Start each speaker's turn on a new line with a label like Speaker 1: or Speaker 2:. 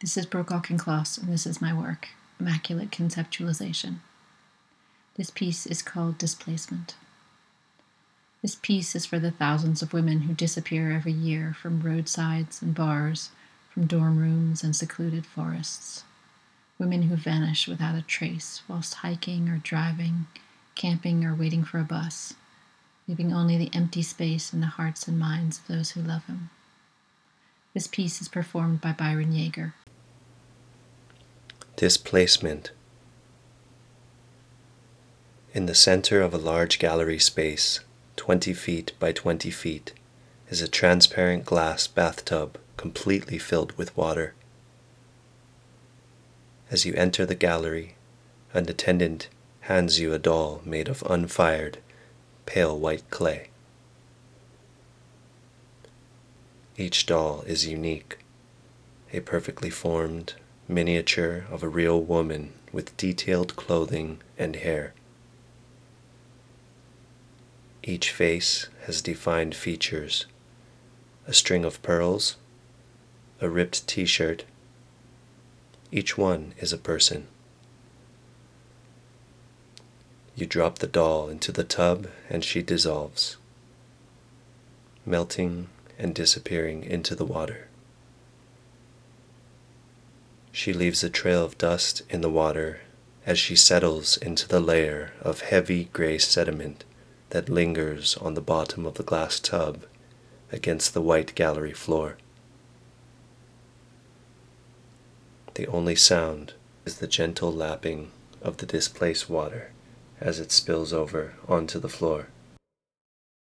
Speaker 1: This is Brooke Auchincloss, and this is my work, Immaculate Conceptualization. This piece is called Displacement. This piece is for the thousands of women who disappear every year from roadsides and bars, from dorm rooms and secluded forests. Women who vanish without a trace whilst hiking or driving, camping or waiting for a bus, leaving only the empty space in the hearts and minds of those who love them. This piece is performed by Byron Yeager.
Speaker 2: Displacement. In the center of a large gallery space, 20 feet by 20 feet, is a transparent glass bathtub completely filled with water. As you enter the gallery, an attendant hands you a doll made of unfired, pale white clay. Each doll is unique, a perfectly formed, miniature of a real woman with detailed clothing and hair. Each face has defined features a string of pearls, a ripped t shirt. Each one is a person. You drop the doll into the tub and she dissolves, melting and disappearing into the water. She leaves a trail of dust in the water as she settles into the layer of heavy gray sediment that lingers on the bottom of the glass tub against the white gallery floor. The only sound is the gentle lapping of the displaced water as it spills over onto the floor.